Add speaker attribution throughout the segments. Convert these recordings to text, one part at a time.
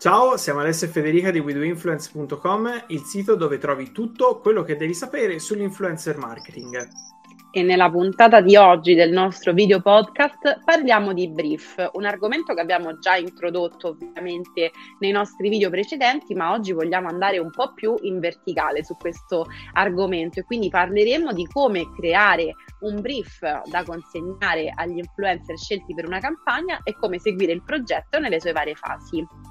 Speaker 1: Ciao, siamo Alessio e Federica di WeDoInfluence.com, il sito dove trovi tutto quello che devi sapere sull'influencer marketing.
Speaker 2: E nella puntata di oggi del nostro video podcast parliamo di brief, un argomento che abbiamo già introdotto ovviamente nei nostri video precedenti, ma oggi vogliamo andare un po' più in verticale su questo argomento e quindi parleremo di come creare un brief da consegnare agli influencer scelti per una campagna e come seguire il progetto nelle sue varie fasi.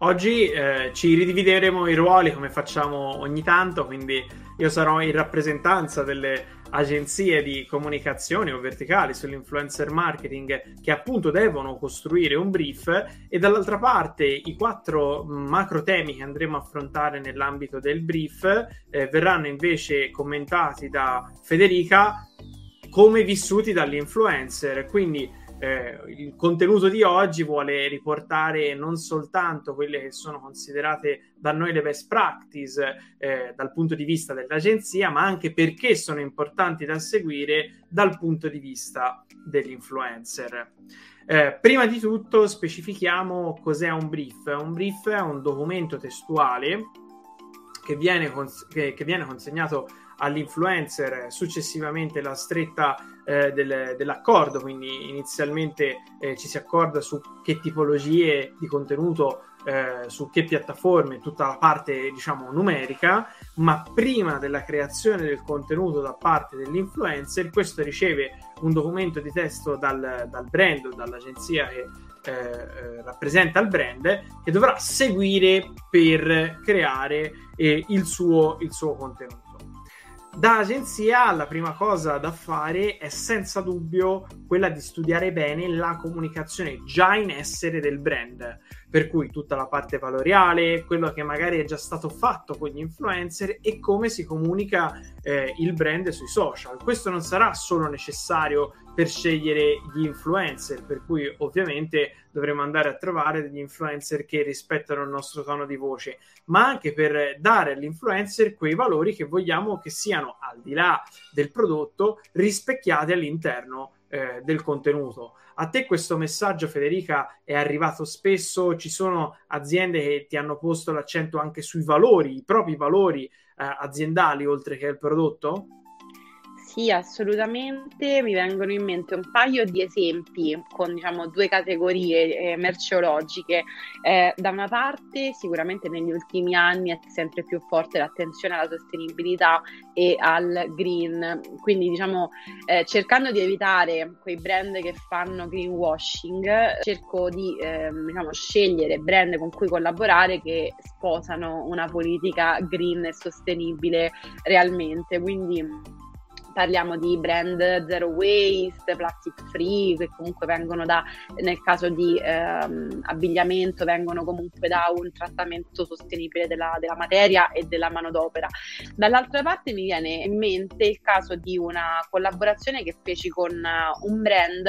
Speaker 1: Oggi eh, ci ridivideremo i ruoli come facciamo ogni tanto, quindi io sarò in rappresentanza delle agenzie di comunicazione o verticali sull'influencer marketing che appunto devono costruire un brief e dall'altra parte i quattro macro temi che andremo a affrontare nell'ambito del brief eh, verranno invece commentati da Federica come vissuti dall'influencer. Quindi eh, il contenuto di oggi vuole riportare non soltanto quelle che sono considerate da noi le best practice eh, dal punto di vista dell'agenzia, ma anche perché sono importanti da seguire dal punto di vista dell'influencer. Eh, prima di tutto specifichiamo cos'è un brief. Un brief è un documento testuale che viene, cons- che, che viene consegnato all'influencer, successivamente la stretta eh, del, dell'accordo, quindi inizialmente eh, ci si accorda su che tipologie di contenuto, eh, su che piattaforme, tutta la parte diciamo numerica, ma prima della creazione del contenuto da parte dell'influencer, questo riceve un documento di testo dal, dal brand o dall'agenzia che eh, eh, rappresenta il brand che dovrà seguire per creare eh, il, suo, il suo contenuto. Da agenzia la prima cosa da fare è senza dubbio quella di studiare bene la comunicazione già in essere del brand, per cui tutta la parte valoriale, quello che magari è già stato fatto con gli influencer e come si comunica eh, il brand sui social. Questo non sarà solo necessario per scegliere gli influencer, per cui ovviamente dovremo andare a trovare degli influencer che rispettano il nostro tono di voce, ma anche per dare all'influencer quei valori che vogliamo che siano al di là del prodotto rispecchiati all'interno eh, del contenuto. A te questo messaggio, Federica, è arrivato spesso? Ci sono aziende che ti hanno posto l'accento anche sui valori, i propri valori eh, aziendali, oltre che il prodotto?
Speaker 2: Sì, assolutamente. Mi vengono in mente un paio di esempi con diciamo, due categorie eh, merceologiche. Eh, da una parte, sicuramente negli ultimi anni è sempre più forte l'attenzione alla sostenibilità e al green, quindi diciamo eh, cercando di evitare quei brand che fanno greenwashing, cerco di ehm, diciamo, scegliere brand con cui collaborare che sposano una politica green e sostenibile realmente. Quindi parliamo di brand zero waste, plastic free, che comunque vengono da, nel caso di ehm, abbigliamento, vengono comunque da un trattamento sostenibile della, della, materia e della manodopera. Dall'altra parte mi viene in mente il caso di una collaborazione che feci con uh, un brand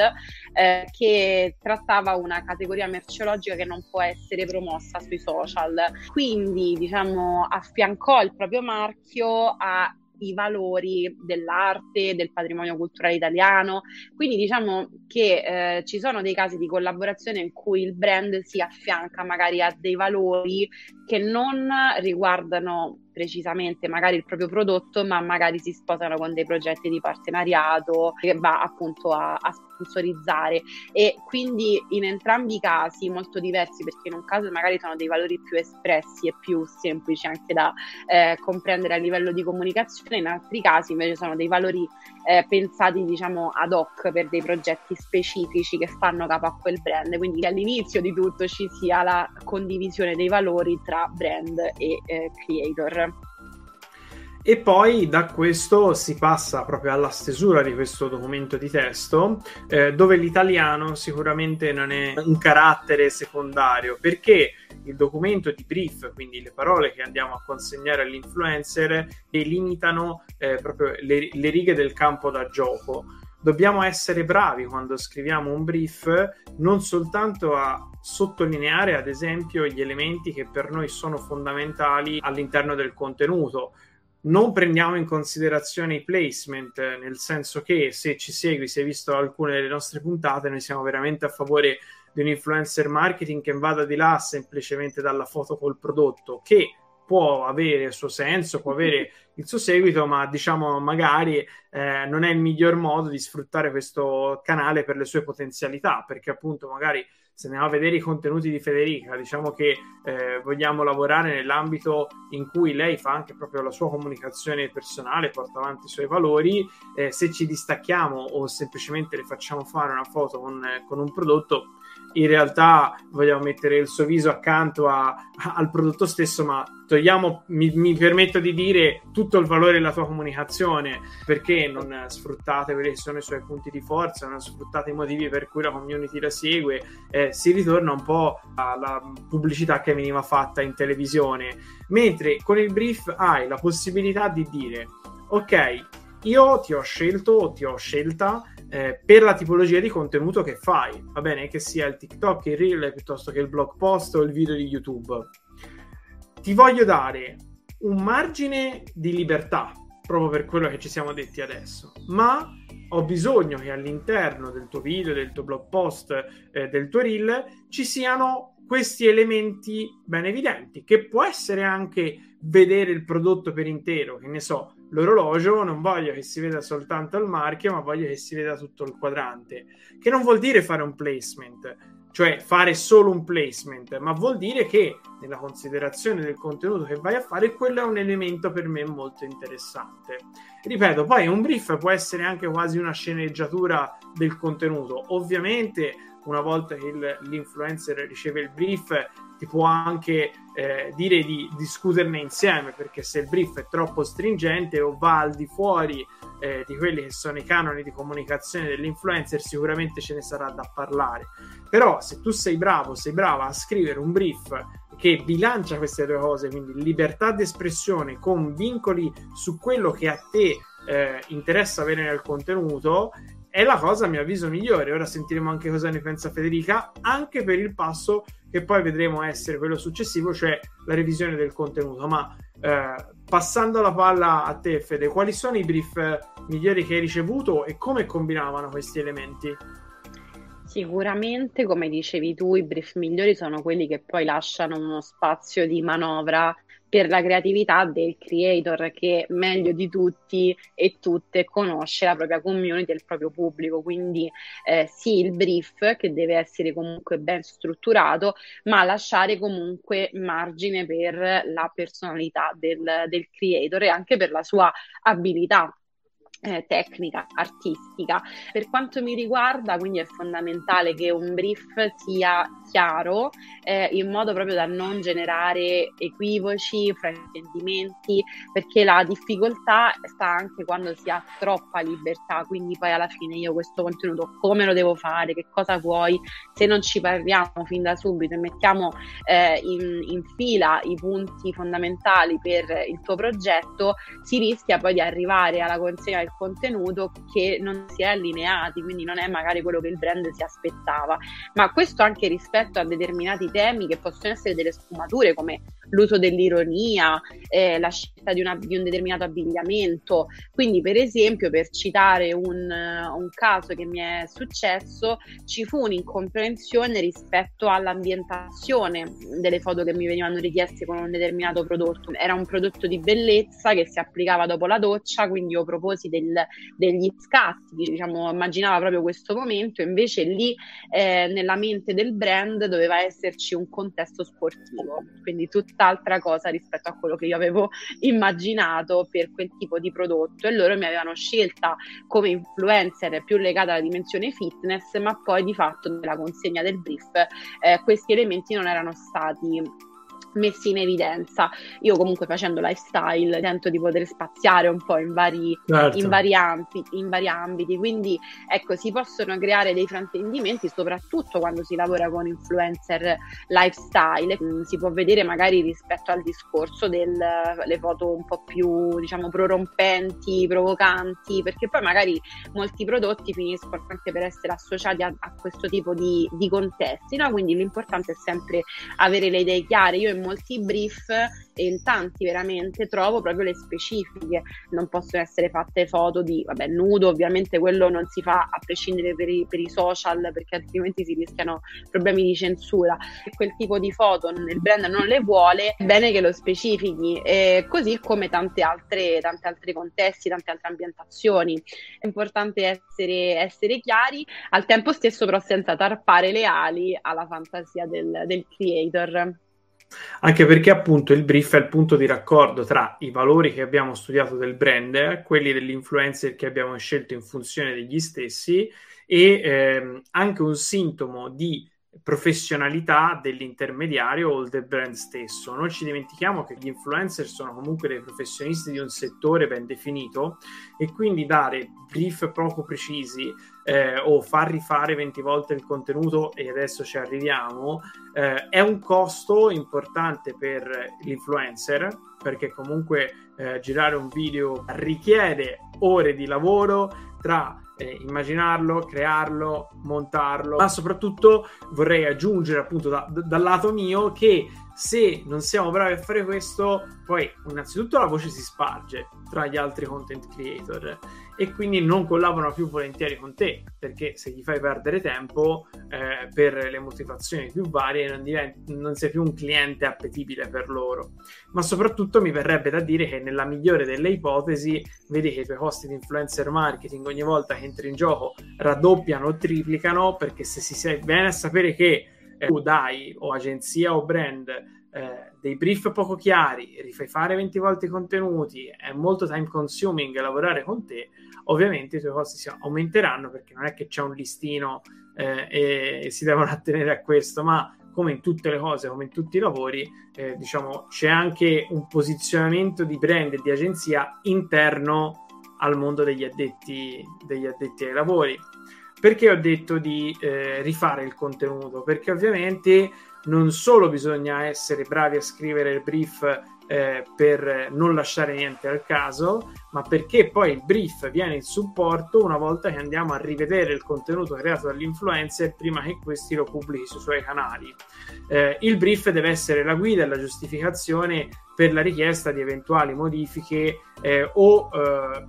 Speaker 2: eh, che trattava una categoria merceologica che non può essere promossa sui social. Quindi, diciamo, affiancò il proprio marchio a i valori dell'arte, del patrimonio culturale italiano. Quindi diciamo che eh, ci sono dei casi di collaborazione in cui il brand si affianca magari a dei valori che non riguardano precisamente magari il proprio prodotto, ma magari si sposano con dei progetti di partenariato che va appunto a, a sponsorizzare. E quindi in entrambi i casi molto diversi, perché in un caso magari sono dei valori più espressi e più semplici anche da eh, comprendere a livello di comunicazione, in altri casi invece sono dei valori eh, pensati diciamo ad hoc per dei progetti specifici che fanno capo a quel brand. Quindi all'inizio di tutto ci sia la condivisione dei valori tra brand e eh, creator.
Speaker 1: E poi da questo si passa proprio alla stesura di questo documento di testo, eh, dove l'italiano sicuramente non è un carattere secondario, perché il documento di brief, quindi le parole che andiamo a consegnare all'influencer, delimitano eh, proprio le, le righe del campo da gioco. Dobbiamo essere bravi quando scriviamo un brief non soltanto a sottolineare ad esempio gli elementi che per noi sono fondamentali all'interno del contenuto non prendiamo in considerazione i placement, nel senso che se ci segui, se hai visto alcune delle nostre puntate, noi siamo veramente a favore di un influencer marketing che vada di là semplicemente dalla foto col prodotto, che può avere il suo senso, può avere il suo seguito, ma diciamo magari eh, non è il miglior modo di sfruttare questo canale per le sue potenzialità, perché appunto magari se andiamo a vedere i contenuti di Federica, diciamo che eh, vogliamo lavorare nell'ambito in cui lei fa anche proprio la sua comunicazione personale, porta avanti i suoi valori, eh, se ci distacchiamo o semplicemente le facciamo fare una foto con, con un prodotto, in realtà vogliamo mettere il suo viso accanto a, a, al prodotto stesso, ma togliamo, mi, mi, permetto di dire, tutto il valore della tua comunicazione, perché non sfruttate quelli che sono i suoi punti di forza, non sfruttate i motivi per cui la community la segue, eh, si ritorna un po' alla pubblicità che veniva fatta in televisione, mentre con il brief hai la possibilità di dire, ok, io ti ho scelto o ti ho scelta eh, per la tipologia di contenuto che fai, va bene? Che sia il TikTok, il Reel, piuttosto che il blog post o il video di YouTube. Ti voglio dare un margine di libertà, proprio per quello che ci siamo detti adesso, ma ho bisogno che all'interno del tuo video, del tuo blog post, eh, del tuo Reel ci siano questi elementi ben evidenti, che può essere anche vedere il prodotto per intero, che ne so, l'orologio non voglio che si veda soltanto il marchio, ma voglio che si veda tutto il quadrante, che non vuol dire fare un placement, cioè fare solo un placement, ma vuol dire che nella considerazione del contenuto che vai a fare, quello è un elemento per me molto interessante. Ripeto, poi un brief può essere anche quasi una sceneggiatura del contenuto. Ovviamente, una volta che il, l'influencer riceve il brief, ti può anche eh, dire di discuterne insieme, perché se il brief è troppo stringente o va al di fuori eh, di quelli che sono i canoni di comunicazione dell'influencer, sicuramente ce ne sarà da parlare. Però se tu sei bravo, sei brava a scrivere un brief che bilancia queste due cose, quindi libertà di espressione con vincoli su quello che a te eh, interessa avere nel contenuto, è la cosa a mio avviso migliore. Ora sentiremo anche cosa ne pensa Federica, anche per il passo che poi vedremo essere quello successivo, cioè la revisione del contenuto. Ma eh, passando la palla a te, Fede, quali sono i brief migliori che hai ricevuto e come combinavano questi elementi?
Speaker 2: Sicuramente, come dicevi tu, i brief migliori sono quelli che poi lasciano uno spazio di manovra per la creatività del creator che meglio di tutti e tutte conosce la propria community e il proprio pubblico. Quindi eh, sì, il brief che deve essere comunque ben strutturato, ma lasciare comunque margine per la personalità del, del creator e anche per la sua abilità eh, tecnica, artistica. Per quanto mi riguarda, quindi è fondamentale che un brief sia chiaro eh, in modo proprio da non generare equivoci, fraintendimenti, perché la difficoltà sta anche quando si ha troppa libertà, quindi poi alla fine io questo contenuto come lo devo fare, che cosa vuoi, se non ci parliamo fin da subito e mettiamo eh, in, in fila i punti fondamentali per il tuo progetto, si rischia poi di arrivare alla consegna del contenuto che non si è allineati, quindi non è magari quello che il brand si aspettava, ma questo anche rispetto a determinati temi che possono essere delle sfumature come l'uso dell'ironia, eh, la scelta di, una, di, un determinato abbigliamento. Quindi, per esempio, per citare un, un, caso che mi è successo, ci fu un'incomprensione rispetto all'ambientazione delle foto che mi venivano richieste con un determinato prodotto. Era un prodotto di bellezza che si applicava dopo la doccia, quindi io proposi del, degli scatti, diciamo, immaginava proprio questo momento, invece lì eh, nella mente del brand doveva esserci un contesto sportivo, quindi tutta tutt'altra cosa rispetto a quello che io avevo immaginato per quel tipo di prodotto. E loro mi avevano scelta come influencer più legata alla dimensione fitness, ma poi di fatto nella consegna del brief eh, questi elementi non erano stati messi in evidenza. Io comunque facendo lifestyle tento di poter spaziare un po' in vari, certo. in vari, ambiti, in vari ambiti, quindi ecco si possono creare dei fraintendimenti soprattutto quando si lavora con influencer lifestyle, mm, si può vedere magari rispetto al discorso delle foto un po' più diciamo prorompenti, provocanti, perché poi magari molti prodotti finiscono anche per essere associati a, a questo tipo di, di contesti, no? quindi l'importante è sempre avere le idee chiare. Io in molti brief e in tanti veramente trovo proprio le specifiche. Non possono essere fatte foto di, vabbè, nudo, ovviamente quello non si fa a prescindere per i, per i social perché altrimenti si rischiano problemi di censura. Se quel tipo di foto il brand non le vuole, è bene che lo specifichi, eh, così come tante altre, tante altre contesti, tante altre ambientazioni. È importante essere, essere chiari, al tempo stesso però senza tarpare le ali alla fantasia del, del creator.
Speaker 1: Anche perché appunto il brief è il punto di raccordo tra i valori che abbiamo studiato del brand, quelli dell'influencer che abbiamo scelto in funzione degli stessi e ehm, anche un sintomo di professionalità dell'intermediario o del brand stesso. Non ci dimentichiamo che gli influencer sono comunque dei professionisti di un settore ben definito e quindi dare brief poco precisi eh, o far rifare 20 volte il contenuto e adesso ci arriviamo eh, è un costo importante per l'influencer perché comunque eh, girare un video richiede ore di lavoro tra eh, immaginarlo, crearlo, montarlo, ma soprattutto vorrei aggiungere appunto da, da, dal lato mio che se non siamo bravi a fare questo, poi innanzitutto la voce si sparge tra gli altri content creator e quindi non collaborano più volentieri con te perché se gli fai perdere tempo eh, per le motivazioni più varie non, diventi, non sei più un cliente appetibile per loro. Ma soprattutto mi verrebbe da dire che nella migliore delle ipotesi vedi che i tuoi costi di influencer marketing ogni volta che entri in gioco raddoppiano o triplicano perché se si sa bene a sapere che eh, tu dai o agenzia o brand eh, dei brief poco chiari, rifai fare 20 volte i contenuti, è molto time consuming lavorare con te, ovviamente i tuoi costi si aumenteranno perché non è che c'è un listino eh, e, si devono attenere a questo, ma come in tutte le cose, come in tutti i lavori, eh, diciamo, c'è anche un posizionamento di brand e di agenzia interno al mondo degli addetti, degli addetti ai lavori. Perché ho detto di eh, rifare il contenuto? Perché ovviamente non solo bisogna essere bravi a scrivere il brief eh, per non lasciare niente al caso, ma perché poi il brief viene in supporto una volta che andiamo a rivedere il contenuto creato dall'influencer prima che questi lo pubblichi sui suoi canali. Eh, il brief deve essere la guida e la giustificazione per la richiesta di eventuali modifiche eh, o eh,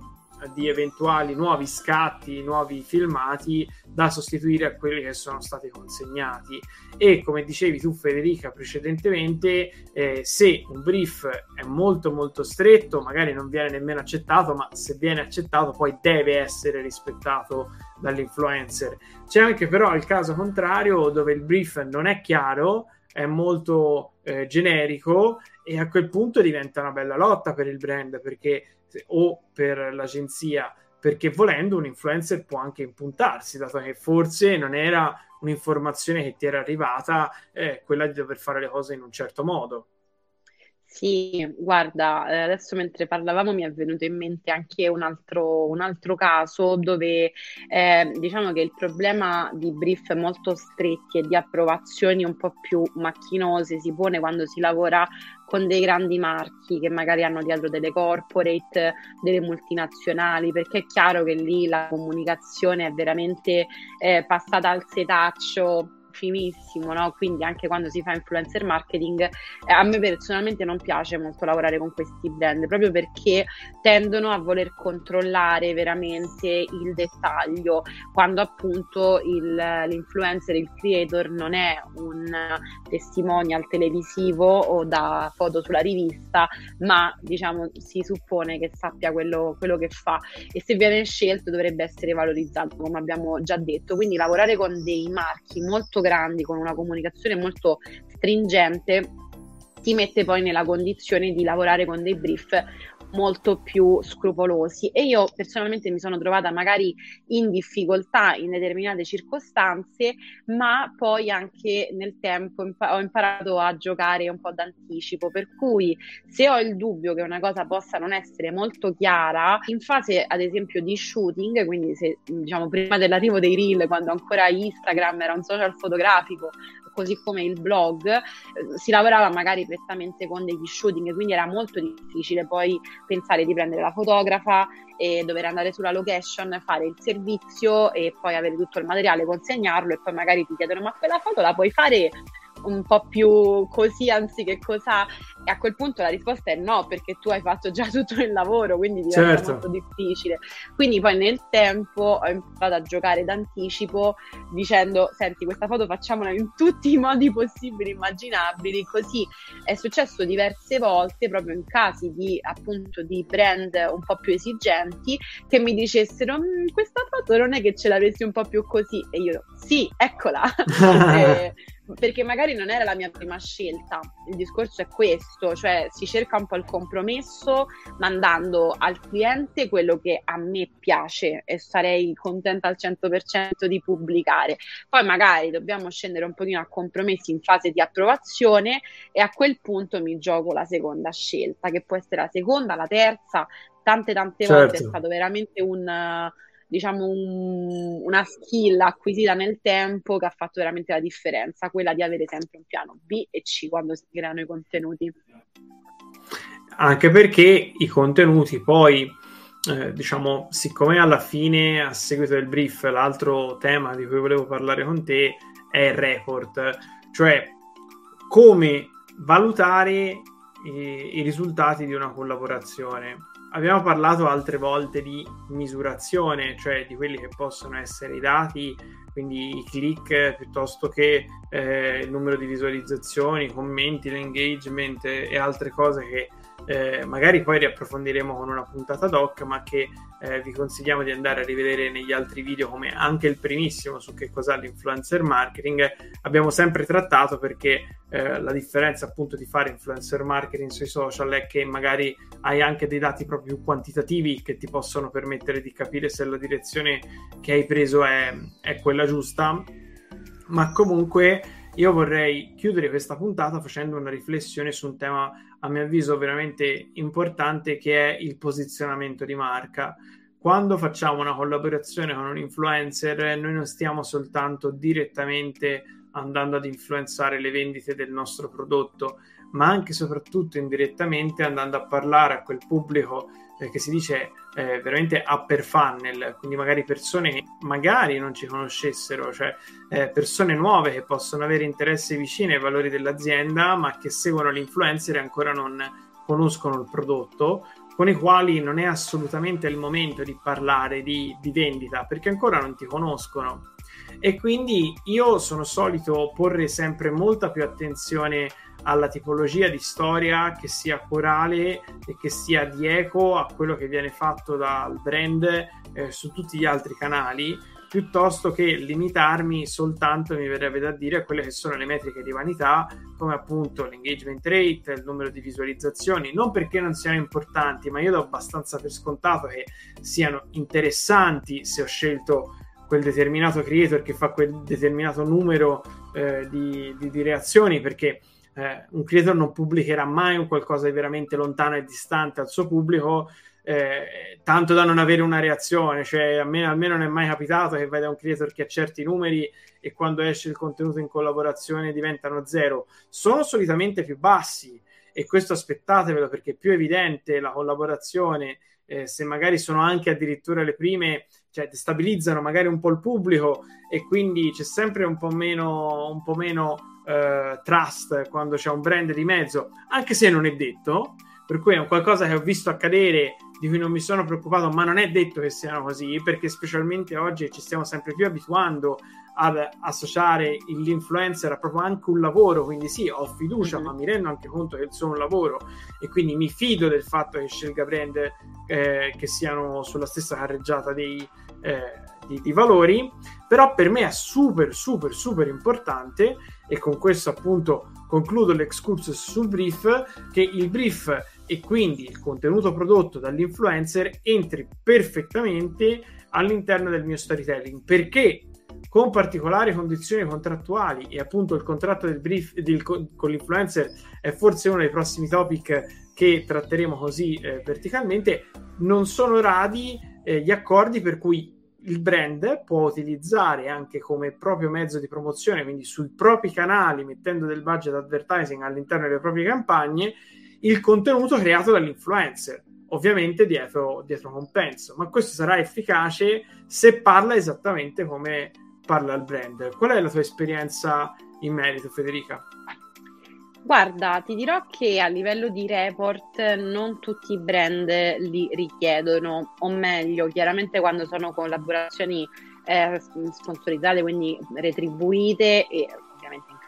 Speaker 1: di eventuali nuovi scatti, nuovi filmati da sostituire a quelli che sono stati consegnati. E come dicevi tu, Federica, precedentemente, eh, se un brief è molto molto stretto, magari non viene nemmeno accettato, ma se viene accettato poi deve essere rispettato dall'influencer. C'è anche però il caso contrario dove il brief non è chiaro, è molto eh, generico e a quel punto diventa una bella lotta per il brand perché o per l'agenzia, perché volendo un influencer può anche impuntarsi, dato che forse non era un'informazione che ti era arrivata, eh, quella di dover fare le cose in un certo modo.
Speaker 2: Sì, guarda, eh, adesso mentre parlavamo mi è venuto in mente anche un altro, un altro caso dove eh, diciamo che il problema di brief molto stretti e di approvazioni un po' più macchinose si pone quando si lavora con dei grandi marchi che magari hanno dietro delle corporate, delle multinazionali, perché è chiaro che lì la comunicazione è veramente eh, passata al setaccio finissimo, no? quindi anche quando si fa influencer marketing, eh, a me personalmente non piace molto lavorare con questi brand, proprio perché tendono a voler controllare veramente il dettaglio, quando appunto il, l'influencer, il creator non è un testimonial televisivo o da foto sulla rivista, ma diciamo si suppone che sappia quello, quello che fa e se viene scelto dovrebbe essere valorizzato, come abbiamo già detto. Quindi lavorare con dei marchi molto grandi, con una comunicazione molto stringente, ti mette poi nella condizione di lavorare con dei brief molto più scrupolosi. E io personalmente mi sono trovata magari in difficoltà in determinate circostanze, ma poi anche nel tempo impa- ho imparato a giocare un po' d'anticipo, per cui se ho il dubbio che una cosa possa non essere molto chiara, in fase ad esempio di shooting, quindi se diciamo prima dell'arrivo dei reel, quando ancora Instagram era un social fotografico, così come il blog, eh, si lavorava magari prettamente con degli shooting, quindi era molto difficile poi pensare di prendere la fotografa e dover andare sulla location, fare il servizio e poi avere tutto il materiale, consegnarlo e poi magari ti chiedono ma quella foto la puoi fare un po' più così anziché cosa? E a quel punto la risposta è no, perché tu hai fatto già tutto il lavoro, quindi diventa certo. molto difficile. Quindi poi nel tempo ho imparato a giocare d'anticipo dicendo, senti, questa foto facciamola in tutti i modi possibili, immaginabili, così è successo diverse volte, proprio in casi di appunto di brand un po' più esigenti, che mi dicessero, mm, questa foto non è che ce l'avessi un po' più così, e io, sì, eccola. e, perché magari non era la mia prima scelta. Il discorso è questo, cioè si cerca un po' il compromesso mandando al cliente quello che a me piace e sarei contenta al 100% di pubblicare. Poi magari dobbiamo scendere un pochino a compromessi in fase di approvazione e a quel punto mi gioco la seconda scelta, che può essere la seconda, la terza. Tante tante certo. volte è stato veramente un diciamo, un, una skill acquisita nel tempo che ha fatto veramente la differenza, quella di avere sempre un piano B e C quando si creano i contenuti.
Speaker 1: Anche perché i contenuti poi, eh, diciamo, siccome alla fine, a seguito del brief, l'altro tema di cui volevo parlare con te è il report, cioè come valutare i, i risultati di una collaborazione abbiamo parlato altre volte di misurazione, cioè di quelli che possono essere i dati, quindi i click piuttosto che eh, il numero di visualizzazioni, commenti, l'engagement e altre cose che eh, magari poi riapprofondiremo con una puntata doc, ma che eh, vi consigliamo di andare a rivedere negli altri video, come anche il primissimo su che cos'è l'influencer marketing. Abbiamo sempre trattato perché eh, la differenza appunto di fare influencer marketing sui social è che magari hai anche dei dati proprio quantitativi che ti possono permettere di capire se la direzione che hai preso è, è quella giusta, ma comunque io vorrei chiudere questa puntata facendo una riflessione su un tema a mio avviso veramente importante che è il posizionamento di marca. Quando facciamo una collaborazione con un influencer, noi non stiamo soltanto direttamente andando ad influenzare le vendite del nostro prodotto, ma anche e soprattutto indirettamente andando a parlare a quel pubblico eh, che si dice eh, veramente upper funnel, quindi magari persone che magari non ci conoscessero, cioè eh, persone nuove che possono avere interessi vicini ai valori dell'azienda, ma che seguono l'influencer e ancora non conoscono il prodotto, con i quali non è assolutamente il momento di parlare di, di vendita, perché ancora non ti conoscono. E quindi io sono solito porre sempre molta più attenzione alla tipologia di storia che sia corale e che sia di eco a quello che viene fatto dal brand eh, su tutti gli altri canali piuttosto che limitarmi soltanto, mi verrebbe da dire, a quelle che sono le metriche di vanità, come appunto l'engagement rate, il numero di visualizzazioni, non perché non siano importanti, ma io do abbastanza per scontato che siano interessanti se ho scelto quel determinato creator che fa quel determinato numero eh, di, di, di reazioni, perché eh, un creator non pubblicherà mai un qualcosa di veramente lontano e distante al suo pubblico, eh, tanto da non avere una reazione. Cioè, a me almeno non è mai capitato che vai da un creator che ha certi numeri e quando esce il contenuto in collaborazione diventano zero. Sono solitamente più bassi e questo aspettatevelo perché è più evidente la collaborazione. Eh, se magari sono anche addirittura le prime, cioè destabilizzano magari un po' il pubblico e quindi c'è sempre un po' meno, un po meno eh, trust quando c'è un brand di mezzo, anche se non è detto, per cui è un qualcosa che ho visto accadere di cui non mi sono preoccupato, ma non è detto che siano così, perché specialmente oggi ci stiamo sempre più abituando ad associare l'influencer a proprio anche un lavoro, quindi sì, ho fiducia, mm-hmm. ma mi rendo anche conto che il suo è un lavoro. E quindi mi fido del fatto che scelga brand eh, che siano sulla stessa carreggiata dei, eh, di, di valori, però per me è super, super, super importante e con questo appunto concludo l'excursus sul brief, che il brief e quindi il contenuto prodotto dall'influencer entri perfettamente all'interno del mio storytelling, perché? Con particolari condizioni contrattuali. E appunto il contratto del brief del, con l'influencer è forse uno dei prossimi topic che tratteremo così eh, verticalmente, non sono radi eh, gli accordi per cui il brand può utilizzare anche come proprio mezzo di promozione, quindi sui propri canali, mettendo del budget advertising all'interno delle proprie campagne, il contenuto creato dall'influencer, ovviamente dietro, dietro compenso, ma questo sarà efficace se parla esattamente come parla il brand. Qual è la tua esperienza in merito, Federica?
Speaker 2: Guarda, ti dirò che a livello di report non tutti i brand li richiedono, o meglio, chiaramente quando sono collaborazioni eh, sponsorizzate, quindi retribuite e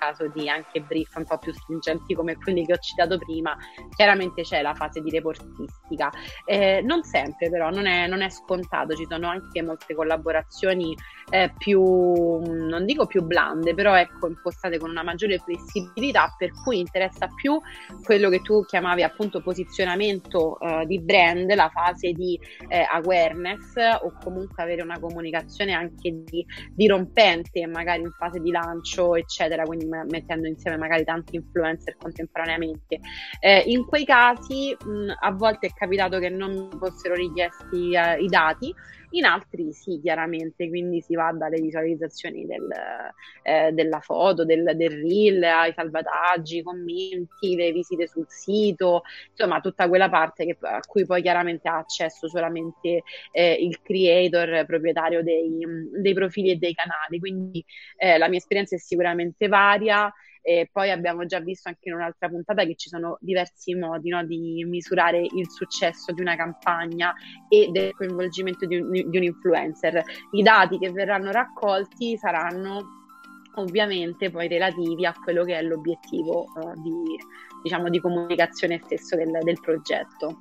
Speaker 2: caso di anche brief un po' più stringenti come quelli che ho citato prima, chiaramente c'è la fase di reportistica. Eh, non sempre però, non è, non è, scontato, ci sono anche molte collaborazioni eh, più, non dico più blande, però ecco, impostate con una maggiore flessibilità, per cui interessa più quello che tu chiamavi appunto posizionamento eh, di brand, la fase di eh, awareness o comunque avere una comunicazione anche di, dirompente, magari in fase di lancio, eccetera, quindi mettendo insieme magari tanti influencer contemporaneamente. Eh, in quei casi mh, a volte è capitato che non fossero richiesti eh, i dati, in altri sì, chiaramente, quindi si va dalle visualizzazioni del, eh, della foto, del, del reel, ai salvataggi, commenti, le visite sul sito, insomma tutta quella parte che, a cui poi chiaramente ha accesso solamente eh, il creator proprietario dei, dei, profili e dei canali. Quindi eh, la mia esperienza è sicuramente varia. E poi abbiamo già visto anche in un'altra puntata che ci sono diversi modi no, di misurare il successo di una campagna e del coinvolgimento di un, di un influencer. I dati che verranno raccolti saranno ovviamente poi relativi a quello che è l'obiettivo uh, di, diciamo, di comunicazione stesso del, del progetto.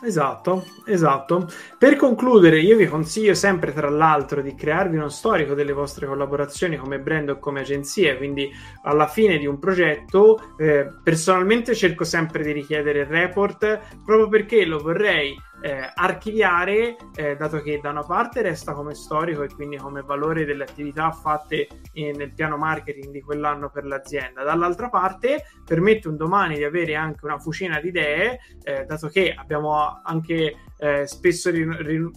Speaker 1: Esatto, esatto. Per concludere, io vi consiglio sempre, tra l'altro, di crearvi uno storico delle vostre collaborazioni come brand o come agenzie. Quindi, alla fine di un progetto, eh, personalmente cerco sempre di richiedere il report proprio perché lo vorrei eh, archiviare, eh, dato che da una parte resta come storico e quindi come valore delle attività fatte in, nel piano marketing di quell'anno per l'azienda, dall'altra parte permette un domani di avere anche una fucina di idee, eh, dato che abbiamo anche eh, spesso rin- rin-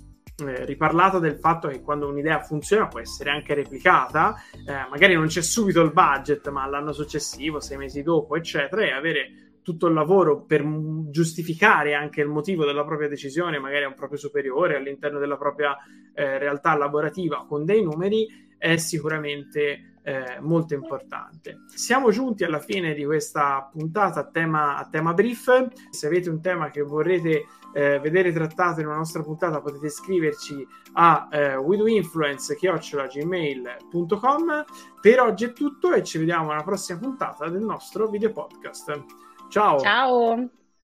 Speaker 1: eh, riparlato del fatto che quando un'idea funziona può essere anche replicata, eh, magari non c'è subito il budget, ma l'anno successivo, sei mesi dopo, eccetera, e avere tutto il lavoro per giustificare anche il motivo della propria decisione, magari a un proprio superiore all'interno della propria eh, realtà lavorativa con dei numeri, è sicuramente eh, molto importante. Siamo giunti alla fine di questa puntata a tema, a tema brief. Se avete un tema che vorrete eh, vedere trattato in una nostra puntata, potete scriverci a eh, widoinfluence.gmail.com. Per oggi è tutto e ci vediamo alla prossima puntata del nostro video podcast. Ciao.
Speaker 2: Ciao.